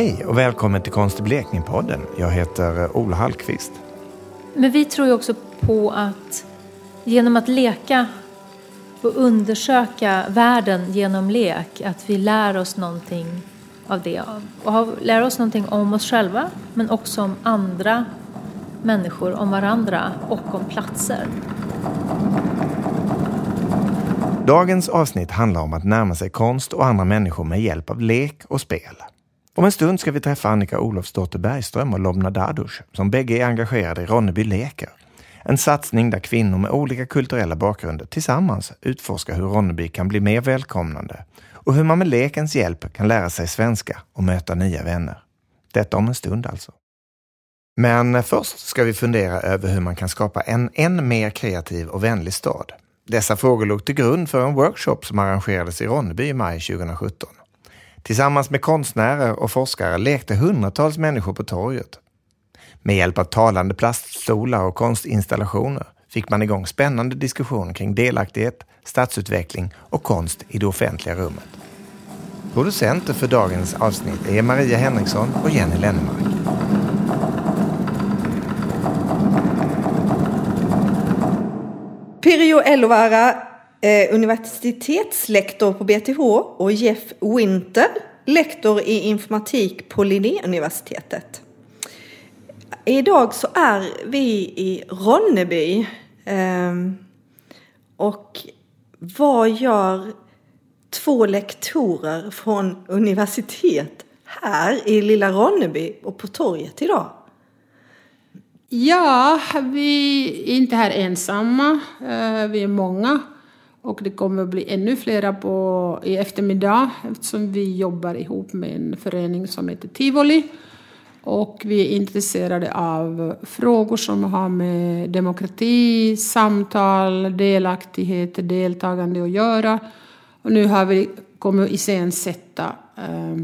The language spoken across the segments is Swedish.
Hej och välkommen till Konst i Blekinge-podden. Jag heter Ola Hallqvist. Men vi tror ju också på att genom att leka och undersöka världen genom lek, att vi lär oss någonting av det. Och lär oss någonting om oss själva, men också om andra människor, om varandra och om platser. Dagens avsnitt handlar om att närma sig konst och andra människor med hjälp av lek och spel. Om en stund ska vi träffa Annika Olofsdotter Bergström och Lobna Dadush som bägge är engagerade i Ronneby leker. En satsning där kvinnor med olika kulturella bakgrunder tillsammans utforskar hur Ronneby kan bli mer välkomnande och hur man med lekens hjälp kan lära sig svenska och möta nya vänner. Detta om en stund alltså. Men först ska vi fundera över hur man kan skapa en än mer kreativ och vänlig stad. Dessa frågor låg till grund för en workshop som arrangerades i Ronneby i maj 2017. Tillsammans med konstnärer och forskare lekte hundratals människor på torget. Med hjälp av talande plaststolar och konstinstallationer fick man igång spännande diskussioner kring delaktighet, stadsutveckling och konst i det offentliga rummet. Producenter för dagens avsnitt är Maria Henriksson och Jenny Lennemark. Pirjo Elovara, eh, universitetslektor på BTH och Jeff Winter, lektor i informatik på Linnéuniversitetet. Idag så är vi i Ronneby. Eh, och vad gör två lektorer från universitet här i lilla Ronneby och på torget idag? Ja, vi är inte här ensamma. Eh, vi är många. Och det kommer att bli ännu flera på, i eftermiddag eftersom vi jobbar ihop med en förening som heter Tivoli. Och vi är intresserade av frågor som har med demokrati, samtal, delaktighet, deltagande att göra. Och nu har vi kommit att iscensätta eh,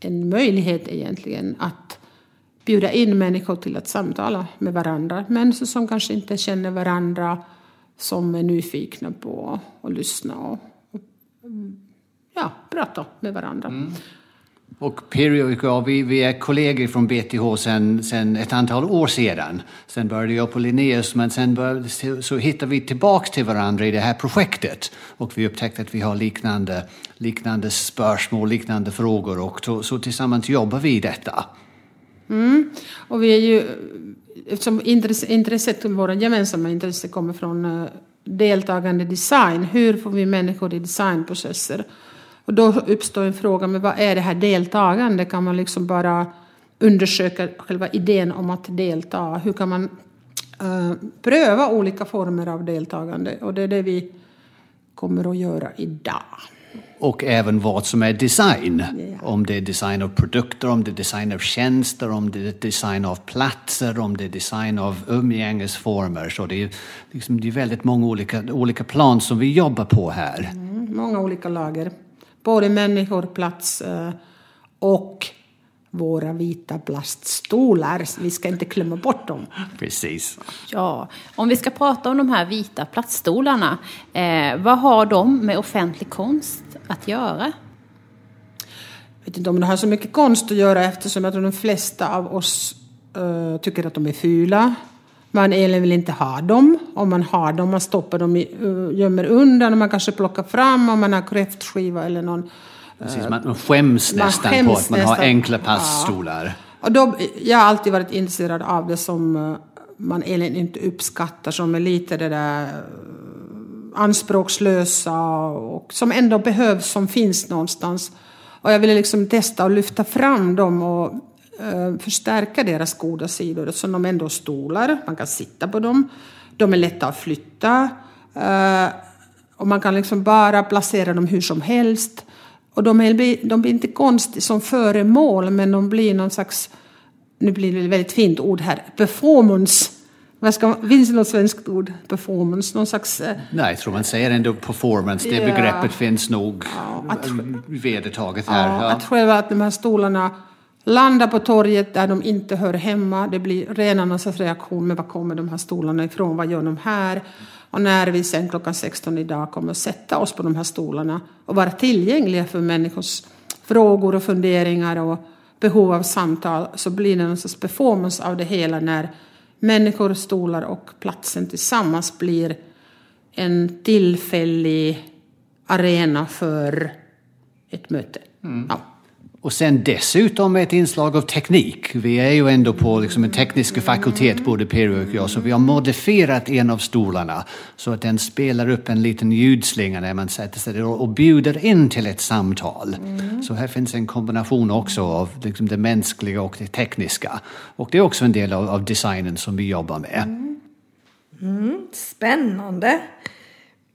en möjlighet egentligen att bjuda in människor till att samtala med varandra. Människor som kanske inte känner varandra, som är nyfikna på att lyssna och, och ja, prata med varandra. Mm. Och Pirjo och vi, vi är kollegor från BTH sedan sen ett antal år sedan. Sen började jag på Linnaeus, men sen började, så, så hittade vi tillbaka till varandra i det här projektet. Och vi upptäckte att vi har liknande, liknande spörsmål, liknande frågor och så, så tillsammans jobbar vi i detta. Mm. Och vi är ju, eftersom intresset, våra gemensamma intresse kommer från eh, deltagande design, hur får vi människor i designprocesser? Och då uppstår en fråga, men vad är det här deltagande? Kan man liksom bara undersöka själva idén om att delta? Hur kan man uh, pröva olika former av deltagande? Och det är det vi kommer att göra idag och även vad som är design. Yeah. Om det är design av produkter, om det är design av tjänster, om det är design av platser, om det är design av umgängesformer. Så det är, liksom, det är väldigt många olika, olika plan som vi jobbar på här. Mm, många olika lager. Både människor, plats eh, och våra vita plaststolar. Vi ska inte glömma bort dem. Precis. Ja, om vi ska prata om de här vita plaststolarna. Eh, vad har de med offentlig konst att göra? Jag vet inte om det har så mycket konst att göra eftersom jag tror de flesta av oss uh, tycker att de är fula. Man egentligen vill inte ha dem. Om man har dem, man stoppar dem, i, uh, gömmer undan och man kanske plockar fram om man har kräftskiva eller någon Precis, man skäms man nästan skäms på att man nästan. har enkla passstolar. Ja. Och då, jag har alltid varit intresserad av det som eh, man egentligen inte uppskattar, som är lite det där eh, anspråkslösa och som ändå behövs, som finns någonstans. Och jag ville liksom testa att lyfta fram dem och uh, förstärka deras goda sidor. Så de ändå stolar, man kan sitta på dem. De är lätta att flytta. Uh, och man kan liksom bara placera dem hur som helst. Och de, är, de blir inte konst som föremål, men de blir någon slags, nu blir det ett väldigt fint ord här, performance. Vad ska, finns det något svenskt ord? Performance? Någon slags... Eh, Nej, jag tror man säger ändå performance. Det ja. begreppet finns nog ja, att, vedertaget här. Ja, ja. Att själva att de här stolarna landar på torget där de inte hör hemma. Det blir renarnas reaktion. Men var kommer de här stolarna ifrån? Vad gör de här? Och när vi sen klockan 16 idag kommer att sätta oss på de här stolarna och vara tillgängliga för människors frågor och funderingar och behov av samtal så blir det någon sorts performance av det hela när människor, stolar och platsen tillsammans blir en tillfällig arena för ett möte. Mm. Ja. Och sen dessutom ett inslag av teknik. Vi är ju ändå på liksom en teknisk fakultet, både Peri och jag, så vi har modifierat en av stolarna så att den spelar upp en liten ljudslinga när man sätter sig och bjuder in till ett samtal. Mm. Så här finns en kombination också av liksom det mänskliga och det tekniska. Och det är också en del av, av designen som vi jobbar med. Mm. mm spännande.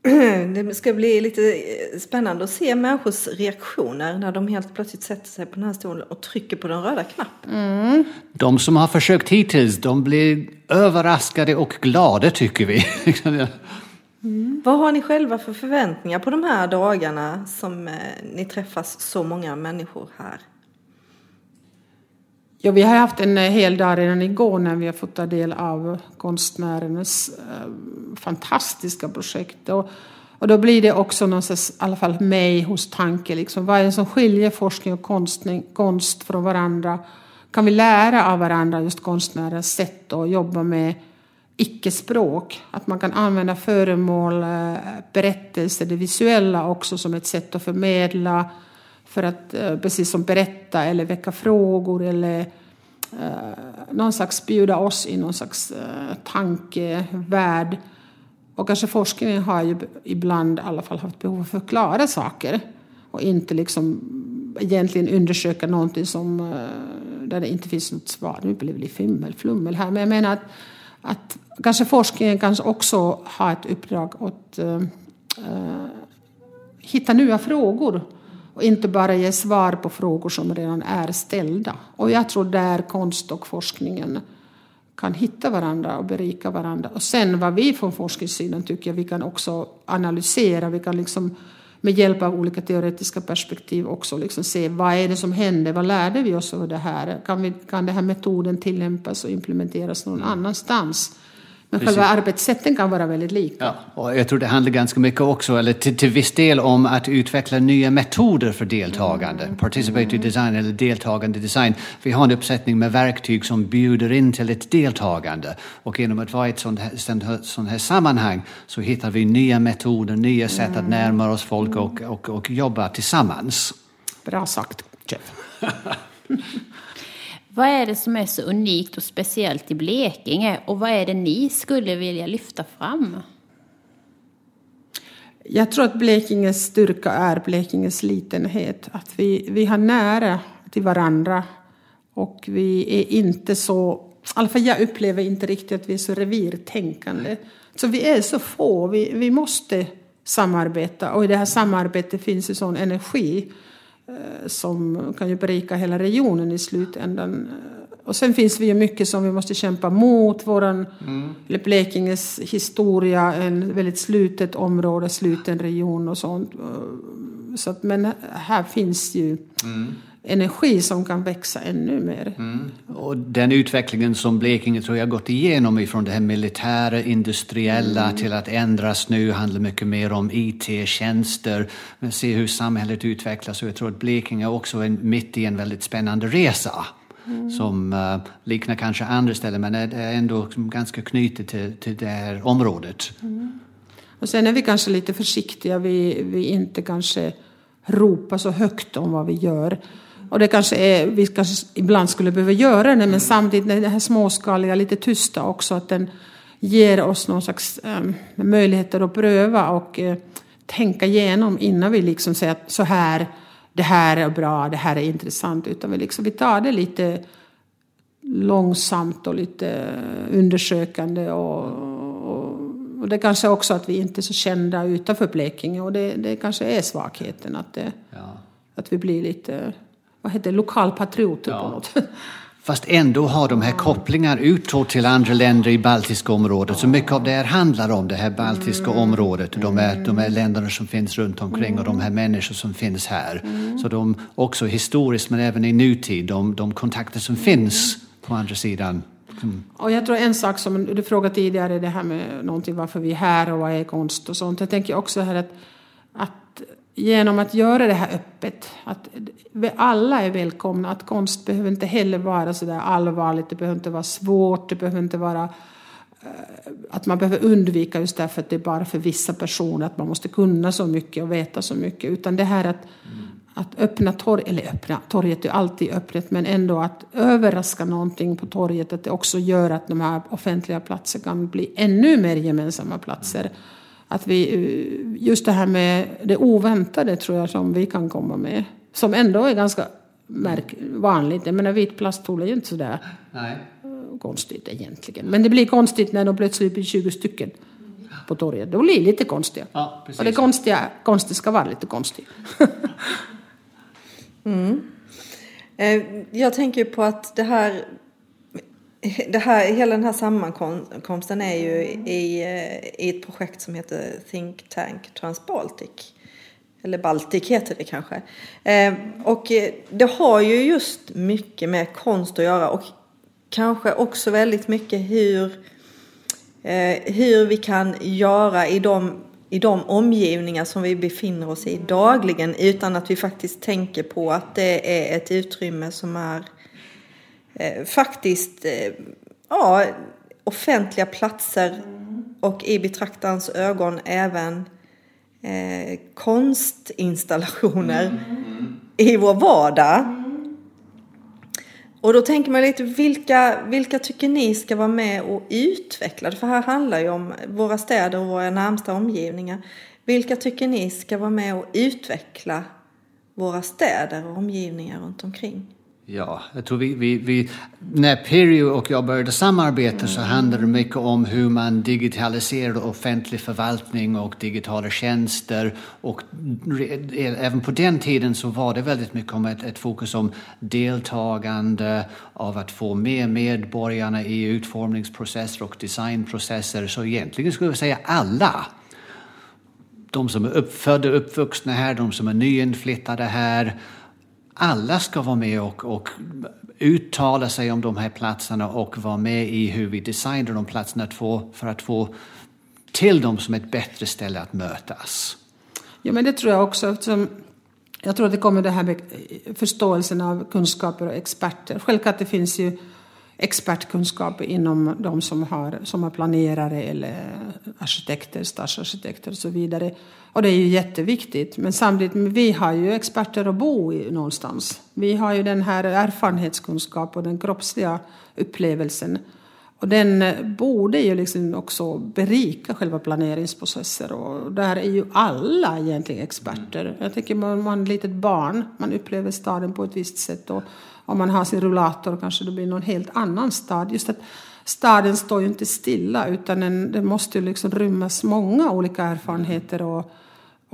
Det ska bli lite eh, spännande att se människors reaktioner när de helt plötsligt sätter sig på den här stolen och trycker på den röda knappen. Mm. De som har försökt hittills, de blir överraskade och glada tycker vi. mm. Vad har ni själva för förväntningar på de här dagarna som eh, ni träffas så många människor här? Ja, vi har haft en eh, hel dag redan igår när vi har fått ta del av konstnärernas eh, fantastiska projekt. Och, och då blir det också någonstans, i alla fall mig, hos tanke, liksom, vad är det som skiljer forskning och konst från varandra? Kan vi lära av varandra just konstnärers sätt att jobba med icke-språk? Att man kan använda föremål, eh, berättelser, det visuella också som ett sätt att förmedla för att eh, precis som berätta eller väcka frågor eller eh, någon slags bjuda oss i någon slags eh, tankevärld. Och kanske forskningen har ju ibland i alla fall haft behov av att förklara saker och inte liksom egentligen undersöka någonting som, eh, där det inte finns något svar. Nu blir det fimmel, flummel här. Men jag menar att, att kanske forskningen kanske också har ett uppdrag att uh, eh, eh, hitta nya frågor och inte bara ge svar på frågor som redan är ställda. Och jag tror där konst och forskningen kan hitta varandra och berika varandra. Och sen vad vi från forskningssidan tycker vi kan också analysera, vi kan liksom med hjälp av olika teoretiska perspektiv också liksom se vad är det som hände, vad lärde vi oss av det här? Kan, vi, kan den här metoden tillämpas och implementeras någon mm. annanstans? Men Precis. själva arbetssätten kan vara väldigt lika. Ja, och jag tror det handlar ganska mycket också, eller till, till viss del om att utveckla nya metoder för deltagande. Mm. Participatory design eller deltagande design. Vi har en uppsättning med verktyg som bjuder in till ett deltagande. Och genom att vara i ett sånt här, sånt här sammanhang så hittar vi nya metoder, nya sätt att mm. närma oss folk och, och, och jobba tillsammans. Bra sagt, Jeff. Vad är det som är så unikt och speciellt i Blekinge och vad är det ni skulle vilja lyfta fram? Jag tror att Blekinges styrka är Blekinges litenhet. Att vi, vi har nära till varandra och vi är inte så, i alla fall jag upplever inte riktigt att vi är så revirtänkande. Så vi är så få, vi, vi måste samarbeta och i det här samarbetet finns en sån energi som kan ju berika hela regionen i slutändan. Eh, och sen finns det ju mycket som vi måste kämpa mot. Våran, mm. Blekinges historia, en väldigt slutet område, sluten region och sånt. Eh, så att, men här finns ju mm energi som kan växa ännu mer. Mm. Och den utvecklingen som Blekinge tror jag gått igenom ifrån det här militära, industriella mm. till att ändras nu handlar mycket mer om IT-tjänster. Se hur samhället utvecklas och jag tror att Blekinge också är mitt i en väldigt spännande resa. Mm. som uh, liknar kanske andra ställen men är ändå ganska knutet till, till det här området. Mm. Och sen är vi kanske lite försiktiga, vi, vi inte kanske ropar så högt om vad vi gör. Och det kanske är, vi kanske ibland skulle behöva göra det, men samtidigt är det här småskaliga lite tysta också, att den ger oss någon slags um, möjligheter att pröva och uh, tänka igenom innan vi liksom säger att så här, det här är bra, det här är intressant, utan vi, liksom, vi tar det lite långsamt och lite undersökande och, och, och det kanske också att vi inte är så kända utanför Blekinge och det, det kanske är svagheten att, det, ja. att vi blir lite vad heter det, lokalpatrioter ja. på något Fast ändå har de här kopplingar utåt till andra länder i baltiska området. Så mycket av det här handlar om det här baltiska mm. området. De här, de här länderna som finns runt omkring mm. och de här människor som finns här. Mm. Så de också historiskt men även i nutid, de, de kontakter som finns på andra sidan. Mm. Och jag tror en sak som du frågade tidigare, det här med någonting varför vi är här och vad är konst och sånt. Jag tänker också här att, att genom att göra det här öppet, att alla är välkomna, att konst behöver inte heller vara så där allvarligt, det behöver inte vara svårt, det behöver inte vara eh, att man behöver undvika just därför att det är bara för vissa personer, att man måste kunna så mycket och veta så mycket, utan det här att, mm. att öppna torget, eller öppna, torget är alltid öppet, men ändå att överraska någonting på torget, att det också gör att de här offentliga platserna kan bli ännu mer gemensamma platser. Att vi, just det här med det oväntade tror jag som vi kan komma med. Som ändå är ganska märk vanligt. Jag menar vit plaststol är ju inte sådär Nej. konstigt egentligen. Men det blir konstigt när de plötsligt blir 20 stycken på torget. Det blir lite konstigt. Ja, och det konstiga, konstiga ska vara lite konstigt. mm. Eh, jag tänker på att det här det här, hela den här sammankomsten är ju i, eh, i ett projekt som heter Think Tank Transbaltic. Eller Baltic heter det kanske. Eh, och eh, det har ju just mycket med konst att göra och kanske också väldigt mycket hur, eh, hur vi kan göra i de, i de omgivningar som vi befinner oss i dagligen utan att vi faktiskt tänker på att det är ett utrymme som är eh, faktiskt eh, ja, offentliga platser och i betraktarens ögon även eh, konstinstallationer mm. i vår vardag. Och då tänker man lite, vilka, vilka tycker ni ska vara med och utveckla det? För här handlar ju om våra städer och våra närmsta omgivningar. Vilka tycker ni ska vara med och utveckla våra städer och omgivningar runt omkring? Ja, jag tror vi, vi, vi, när Perio och jag började samarbeta så handlade det mycket om hur man digitaliserar offentlig förvaltning och digitala tjänster. Och även på den tiden så var det väldigt mycket om ett, ett fokus om deltagande, av att få med medborgarna i utformningsprocesser och designprocesser. Så egentligen skulle jag säga alla. De som är uppfödda uppvuxna här, de som är nyinflyttade här, alla ska vara med och, och uttala sig om de här platserna och vara med i hur vi designar de platserna för att få till dem som ett bättre ställe att mötas. Ja, men det tror jag också. Eftersom jag tror att det kommer det här med eh, förståelsen av kunskaper och experter. Självklart det finns ju expertkunskap inom de som har, som har planerare eller arkitekter, stadsarkitekter och så vidare. Och det är ju jätteviktigt. Men samtidigt, vi har ju experter att bo i någonstans. Vi har ju den här erfarenhetskunskap och den kroppsliga upplevelsen. Och den eh, borde ju liksom också berika själva planeringsprocesser. Och där är ju alla egentligen experter. Jag tänker man, man är ett litet barn, man upplever staden på ett visst sätt. Och om man har sin rullator kanske det blir någon helt annan stad. Just att staden står ju inte stilla utan den, det måste ju liksom rymmas många olika erfarenheter och,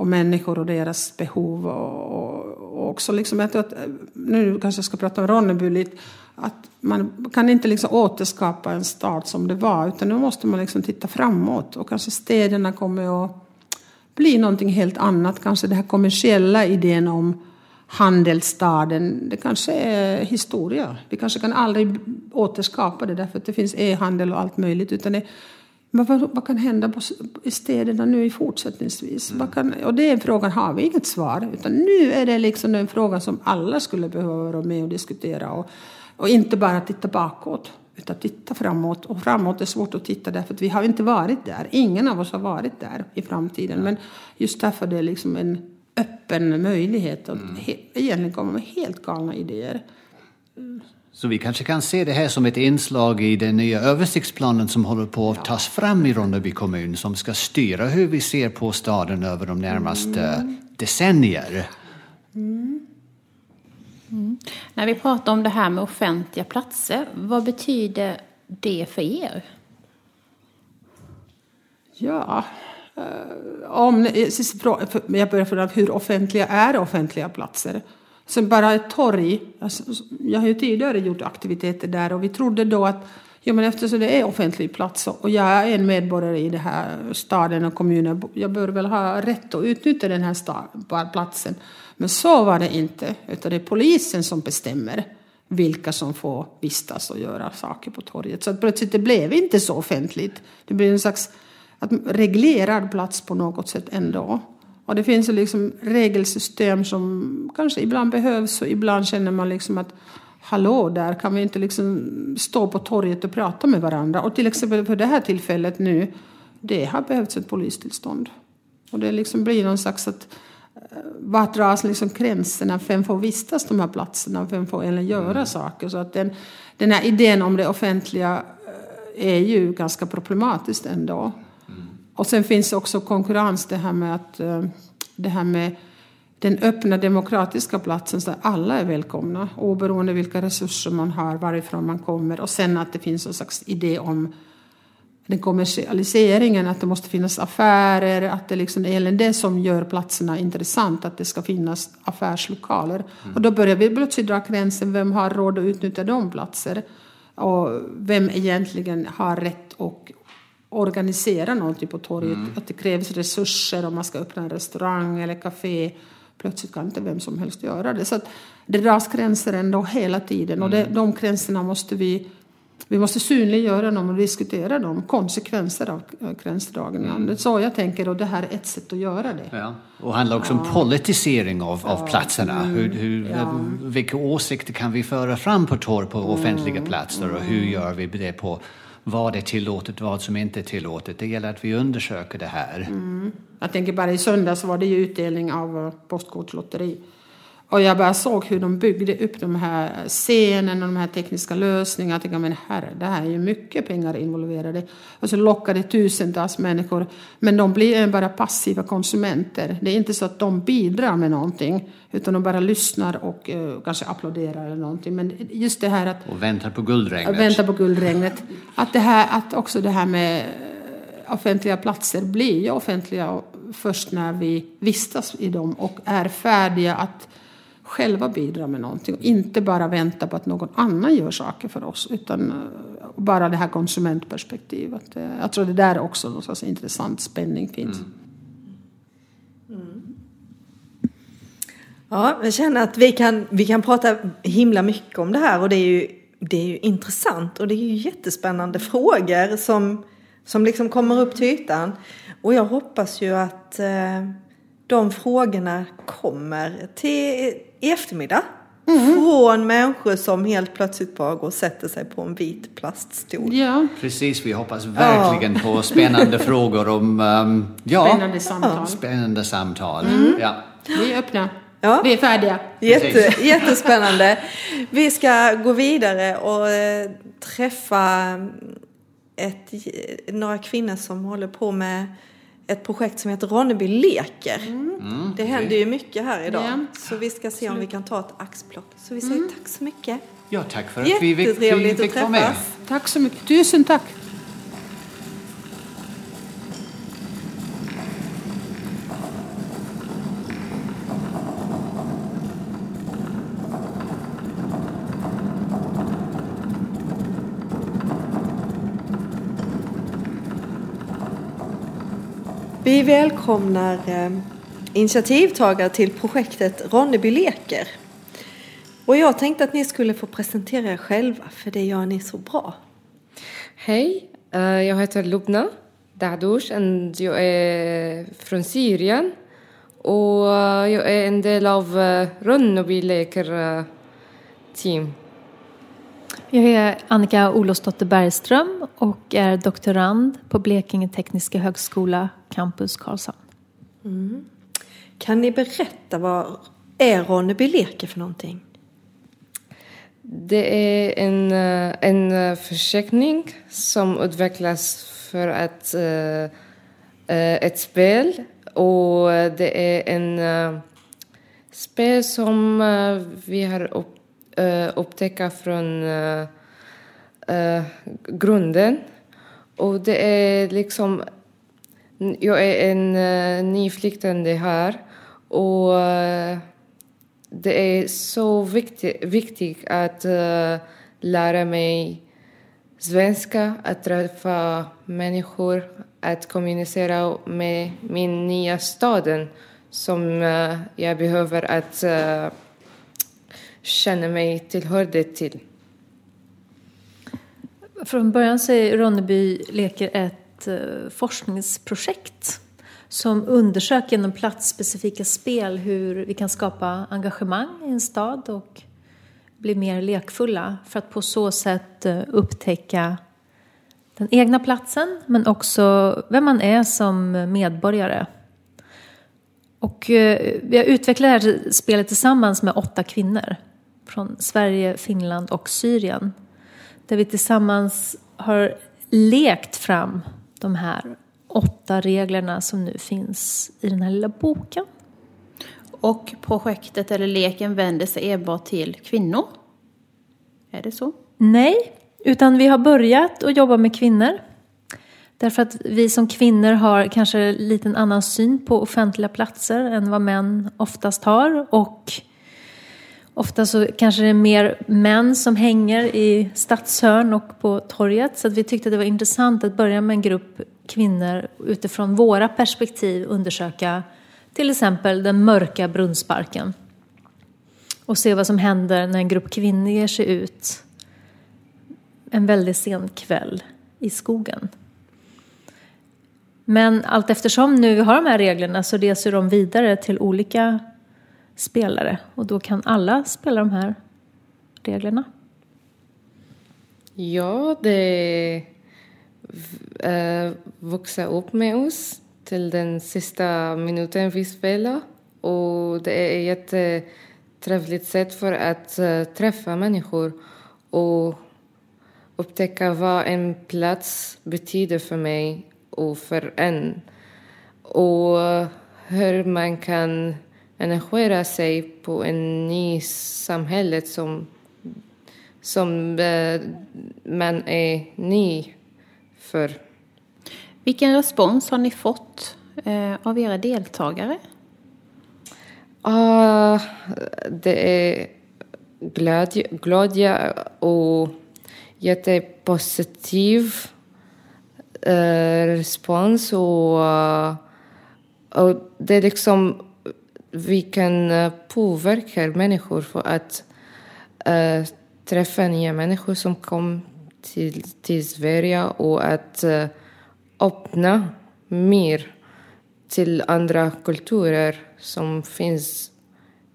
och människor och deras behov. Och, och, och också liksom, jag att, eh, nu kanske jag ska prata om Ronneby lite, att man kan inte liksom återskapa en stad som det var utan nu måste man liksom titta framåt och kanske städerna kommer att bli någonting helt annat. Kanske den här kommersiella idén om handelsstaden, det kanske är historia. Vi kanske kan aldrig återskapa det därför att det finns e-handel och allt möjligt. Utan det, vad, vad, kan hända på, i städerna nu i fortsättningsvis? Mm. Kan, och den frågan har vi inget svar. Utan nu är det liksom en fråga som alla skulle behöva vara med och diskutera. Och, och inte bara titta bakåt, utan titta framåt. Och framåt är svårt att titta därför att vi har inte varit där. Ingen av oss har varit där i framtiden. Men just därför det är liksom en öppen möjlighet att mm. egentligen komma med helt galna idéer. Så vi kanske kan se det här som ett inslag i den nya översiktsplanen som håller på att tas fram i Ronneby kommun som ska styra hur vi ser på staden över de närmaste mm. decennier. Mm. Mm. När vi pratar om det här med offentliga platser, vad betyder det för er? Ja, Eh, om, jag börjar fråga hur offentliga är offentliga platser? Sen bara ett torg. Alltså, jag har ju tidigare gjort aktiviteter där och vi trodde då att ja, men eftersom det är offentlig plats och jag är en medborgare i den här staden och kommunen, jag bör väl ha rätt att utnyttja den här platsen. Men så var det inte, utan det är polisen som bestämmer vilka som får vistas och göra saker på torget. Så att plötsligt det blev inte så offentligt. Det blev en slags att reglerad plats på något sätt ändå. Och det finns ju liksom regelsystem som kanske ibland behövs och ibland känner man liksom att hallå där, kan vi inte liksom stå på torget och prata med varandra? Och till exempel för det här tillfället nu, det har behövts ett polistillstånd. Och det liksom blir någon slags att eh, vart dras liksom gränserna? Vem får vistas de här platserna? Vem får eller göra mm. saker? Så att den, den här idén om det offentliga eh, är ju ganska problematiskt ändå. Och sen finns också konkurrens, det här med att eh, det här med den öppna demokratiska platsen där alla är välkomna oberoende vilka resurser man har, varifrån man kommer och sen att det finns en slags idé om den kommersialiseringen, att det måste finnas affärer, att det liksom är det som gör platserna intressant, att det ska finnas affärslokaler. Mm. Och då börjar vi plötsligt dra gränsen, vem har råd att utnyttja de platser? Och vem egentligen har rätt att organisera någonting på torget? Mm. Att det krävs resurser om man ska öppna en restaurang eller café. Plötsligt kan inte vem som helst göra det. Så det dras gränser ändå hela tiden mm. och det, de gränserna måste vi vi måste synliggöra dem och diskutera dem, konsekvenser av gränsdragningar. Mm. Så jag tänker och det här är ett sätt att göra det. Ja. Och handlar också ja. om politisering av, av platserna. Mm. Hur, hur, ja. Vilka åsikter kan vi föra fram på torg på offentliga mm. platser och hur gör vi det på vad är tillåtet, vad som inte är tillåtet. Det gäller att vi undersöker det här. Mm. Jag tänker bara i söndags var det ju utdelning av eh, postkortslotteri. Och jag bara såg hur de byggde upp de här scenen och de här tekniska lösningarna. Jag tänkte, men herre, det här är ju mycket pengar involverade. Och så lockade tusentals människor. Men de blir bara passiva konsumenter. Det är inte så att de bidrar med någonting. Utan de bara lyssnar och uh, kanske applåderar eller någonting. Men just det här att... Och väntar på guldregnet. Väntar på guldregnet. Att, det här, att också det här med offentliga platser blir ju offentliga först när vi vistas i dem och är färdiga att själva bidra med någonting och inte bara vänta på att någon annan gör saker för oss utan eh, bara det här konsumentperspektivet. Eh, jag tror det där också någon slags intressant spänning finns. Mm. Mm. Ja, jag känner att vi kan, vi kan prata himla mycket om det här och det är ju, det är ju intressant och det är ju jättespännande frågor som, som liksom kommer upp till ytan. Och jag hoppas ju att eh, de frågorna kommer till i eftermiddag. Mm. Från människor som helt plötsligt bara går och sätter sig på en vit plaststol. Ja. Precis, vi hoppas verkligen ja. på spännande frågor om um, ja, spännande samtal. Spännande samtal. Mm. Ja. Vi är öppna. Ja. Vi är färdiga. Jätte, jättespännande. Vi ska gå vidare och eh, träffa ett, några kvinnor som håller på med ett projekt som heter Ronneby leker. Mm. Mm, det händer ju mycket här idag. Ja. Så vi ska se om vi kan ta ett axplock. Så vi säger mm. tack så mycket. Ja, tack för att vi fick, vi fick vara med. Tack så mycket. Tusen tack. Vi välkomnar eh, initiativtagare till projektet Ronneby leker. Och jag tänkte att ni skulle få presentera er själva, för det gör ni så bra. Hej, eh, jag heter Lubna Dadoush och jag är från Syrien. Och jag är en del av eh, Ronneby leker team. Jag är Annika Olofsdotter Bergström och är doktorand på Blekinge Tekniska Högskola, Campus Karlshamn. Mm. Kan ni berätta vad är Ronneby leker för någonting? Det är en, eh, en försäkring som utvecklas för att, uh, ett spel och det är en spel som vi har upp, Eh, upptäcka från eh, eh, grunden. Och det är liksom jag är en uh, nyflyktande här och uh, det är så viktigt, viktigt att uh, lära mig svenska, att träffa människor, att kommunicera med min nya stad som uh, jag behöver att känner mig tillhörde till. Från början så är Ronneby leker ett eh, forskningsprojekt som undersöker genom platsspecifika spel hur vi kan skapa engagemang i en stad och bli mer lekfulla för att på så sätt eh, upptäcka den egna platsen men också vem man är som medborgare. Och eh, vi har utvecklat det här spelet tillsammans med åtta kvinnor från Sverige, Finland och Syrien. Där vi tillsammans har lekt fram de här åtta reglerna som nu finns i den här lilla boken. Och projektet eller leken vänder sig enbart till kvinnor? Är det så? Nej, utan vi har börjat att jobba med kvinnor. Därför att vi som kvinnor har kanske en annan syn på offentliga platser än vad män oftast har. Och ofta så kanske det är mer män som hänger i stadshörn och på torget. Så att vi tyckte att det var intressant att börja med en grupp kvinnor utifrån våra perspektiv undersöka till exempel den mörka Brunnsparken. Och se vad som händer när en grupp kvinnor ger sig ut en väldigt sen kväll i skogen. Men allt eftersom nu vi har de här reglerna så reser de vidare till olika spelare och då kan alla spela de här reglerna. Ja, det eh, äh, vuxa upp med oss till den sista minuten vi spelar. Och det är ett jättetrevligt sätt för att äh, träffa människor och upptäcka vad en plats betyder för mig och för en. Och hur man kan engagera sig på en ny samhälle som, som eh, man är ny för. Vilken respons har ni fått eh, av era deltagare? Uh, det är glädje, glädje och jättepositiv uh, respons. Och, och det är liksom, vi kan eh, påverka människor för att äh, träffa nya människor som kom till, till Sverige och att äh, öppna mer till andra kulturer som finns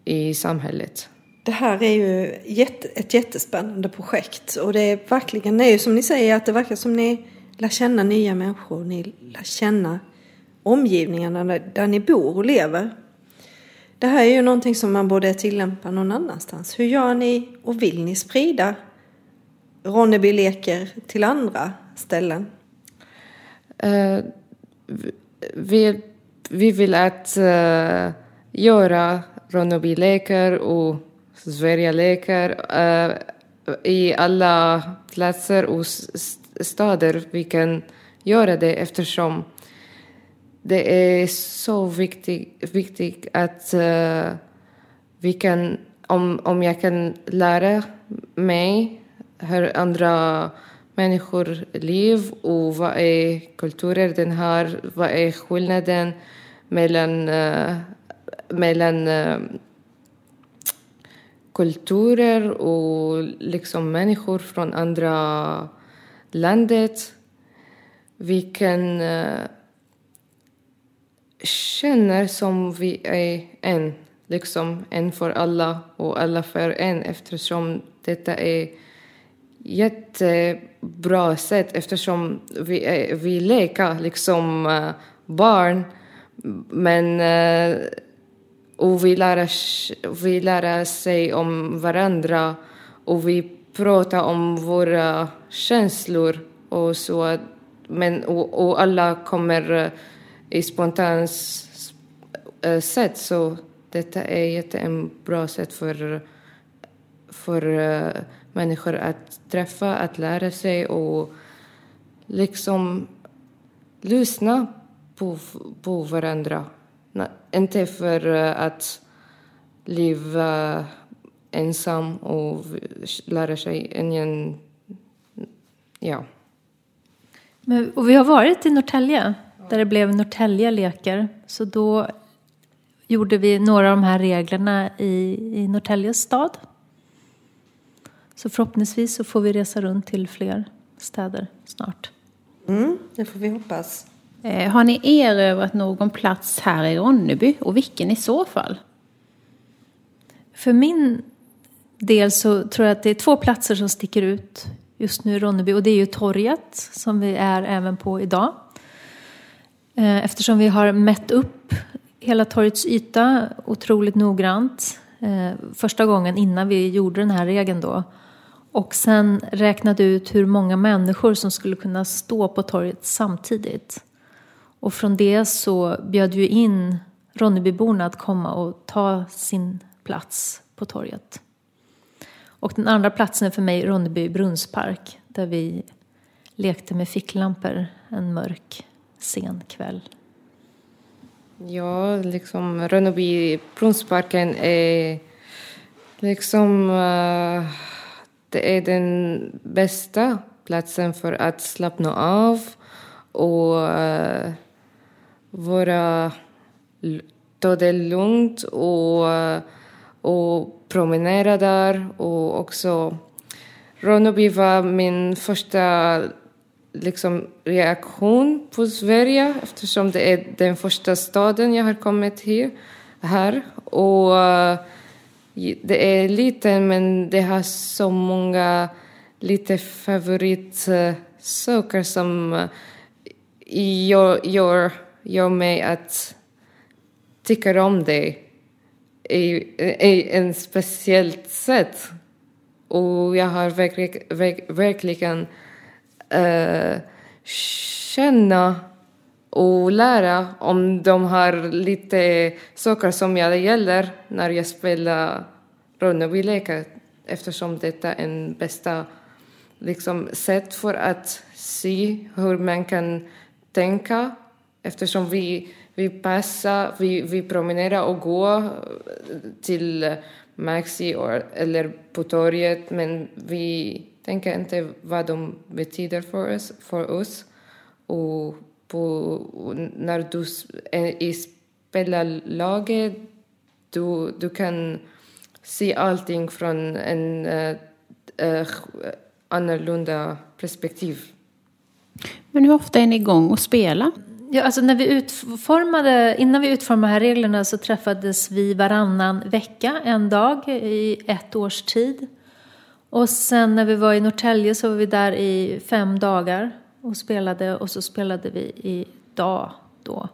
i samhället. Det här är ju ett jättespännande projekt och det är verkligen, det är ju som ni säger att det verkar som ni lär känna nya människor, ni lär känna omgivningarna där ni bor och lever. Det här är ju någonting som man borde tillämpa någon annanstans. Hur gör ni och vill ni sprida Ronneby leker till andra ställen? Uh, vi, vi vill att uh, göra Ronneby leker och Sverige leker uh, i alla platser och städer vi kan göra det eftersom det är så viktigt, viktigt att uh, vi kan, om, om jag kan lära mig hur andra människor liv och vad är kulturer den har, vad är skillnaden mellan, uh, mellan uh, kulturer och liksom människor från andra landet. Vi kan känner som vi är en, liksom en för alla och alla för en eftersom detta är jättebra sätt eftersom vi, är, vi leker liksom eh, barn men eh, och vi lär, vi lär sig om varandra och vi pratar om våra känslor och så. Men, och, och alla kommer eh, i spontant eh, sätt så detta är jättebra sätt för, för eh, människor att träffa, att lära sig och liksom lyssna på, på varandra. Inte för eh, att leva ensam och lära sig ingen... Ja. Men, och vi har varit i Norrtälje, där det blev Norrtälje leker. Så då gjorde vi några av de här reglerna i, i Norrtäljes stad. Så förhoppningsvis så får vi resa runt till fler städer snart. Mm, det får vi hoppas. Eh, har ni erövrat någon plats här i Ronneby och vilken i så fall? För min del så tror jag att det är två platser som sticker ut just nu i Ronneby och det är ju torget som vi är även på idag. Eh, eftersom vi har mätt upp hela torgets yta otroligt noggrant eh, första gången innan vi gjorde den här regeln då. Och sen räknat ut hur många människor som skulle kunna stå på torget samtidigt. Och från det så bjöd vi in Ronnebyborna att komma och ta sin plats på torget. Och den andra platsen är för mig Ronneby brunnspark där vi lekte med ficklampor en mörk sen kväll. Ja, liksom Ronneby brunnsparken är liksom eh, det är den bästa platsen för att slappna av och eh, vara, ta det lugnt och, eh, och promenera där. Och också Ronneby var min första liksom, reaktion på Sverige eftersom det är den första staden jag har kommit till här. Och eh, det är liten men det har så många lite favoritsaker eh, som eh, gör, gör gör mig att tycka om dig i, i en speciellt sätt. Och jag har verkligen, verkligen eh, känna och lära om de har lite saker som jag gäller när jag spelar Ronnebylekar eftersom detta är en bästa liksom, sätt för att se hur man kan tänka eftersom vi, vi passar, vi, vi promenerar och går till Maxi eller på torget men vi tänker inte vad de betyder för oss. För oss. Och på, när du i spelarlaget du, du kan se allting från en uh, annorlunda perspektiv. Men hur ofta är ni igång och spelar? Ja, alltså när vi utformade, innan vi utformade de här reglerna så träffades vi varannan vecka, en dag i ett års tid. Och sen när vi var i Norrtälje så var vi där i fem dagar och spelade och så spelade vi i dag då.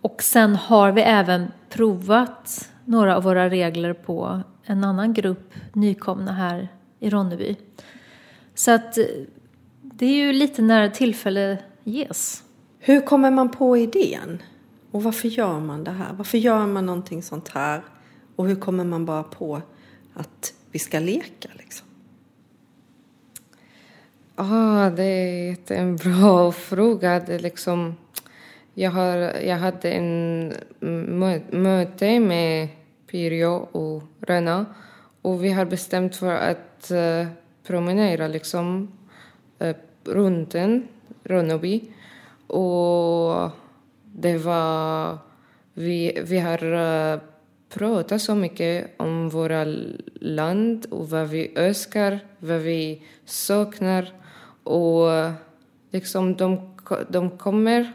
Och sen har vi även provat några av våra regler på en annan grupp nykomna här i Ronneby. Så att eh, det är ju lite när tillfälle ges. Hur kommer man på idén? Och varför gör man det här? Varför gör man någonting sånt här? Och hur kommer man bara på att vi ska leka liksom? Ah, det är en bra fråga. Det liksom, jag, har, jag hade en mö möte med Pirjo och Rena och vi har bestämt för att uh, promenera liksom, uh, runt den, Ronneby. Och det var... Vi, vi har uh, pratat så mycket om våra land och vad vi önskar, vad vi saknar. Och liksom de, de kommer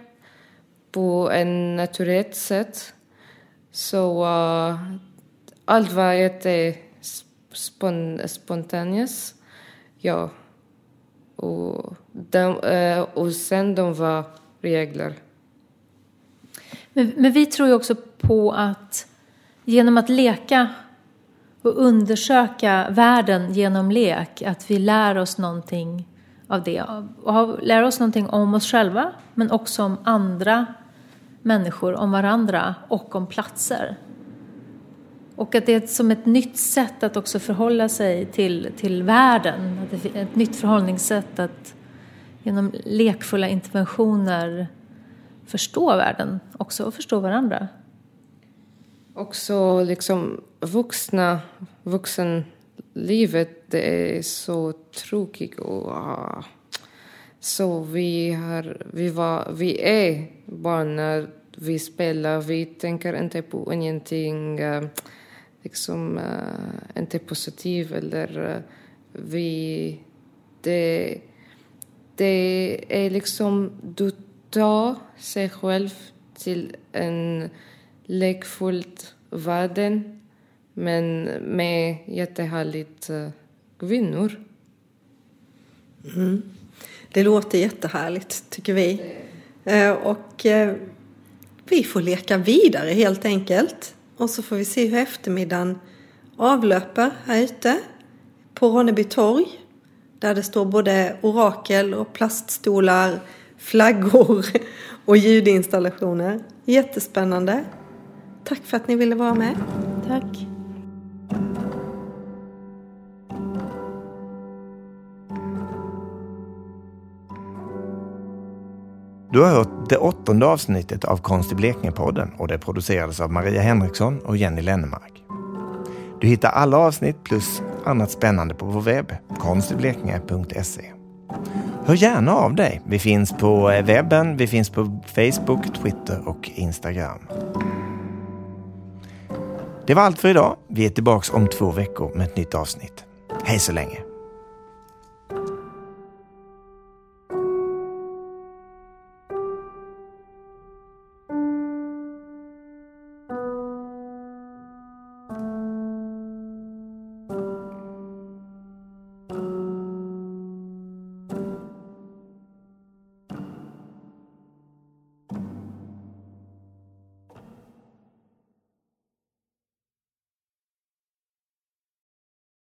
på en naturligt sätt. Så uh, allt var jättespontant. spon. Ja. Och, de, uh, och sen de var regler. Men, men vi tror ju också på att genom att leka och undersöka världen genom lek, att vi lär oss någonting av det. Och lära oss någonting om oss själva, men också om andra människor, om varandra och om platser. Och att det är som ett nytt sätt att också förhålla sig till, till världen. Att det är ett nytt förhållningssätt att genom lekfulla interventioner förstå världen också och förstå varandra. Också liksom vuxna, vuxen, det är så tråkigt och uh, så vi, har, vi, var, vi är barn när vi spelar, vi tänker inte på ingenting uh, liksom uh, inte positivt eller uh, vi... Det, det är liksom... Du tar sig själv till en lekfullt världen men med jättehärligt uh, kvinnor. Mm. Det låter jättehärligt tycker vi. Uh, och uh, vi får leka vidare helt enkelt. Och så får vi se hur eftermiddagen avlöper här ute på Ronneby torg. Där det står både orakel och plaststolar, flaggor och ljudinstallationer. Jättespännande. Tack för att ni ville vara med. Tack. Du har hört det åttonde avsnittet av Konst i Blekinge-podden och det producerades av Maria Henriksson och Jenny Lennemark. Du hittar alla avsnitt plus annat spännande på vår webb, konstiblekinge.se. Hör gärna av dig. Vi finns på eh, webben, vi finns på Facebook, Twitter och Instagram. Det var allt för idag. Vi är tillbaka om två veckor med ett nytt avsnitt. Hej så länge!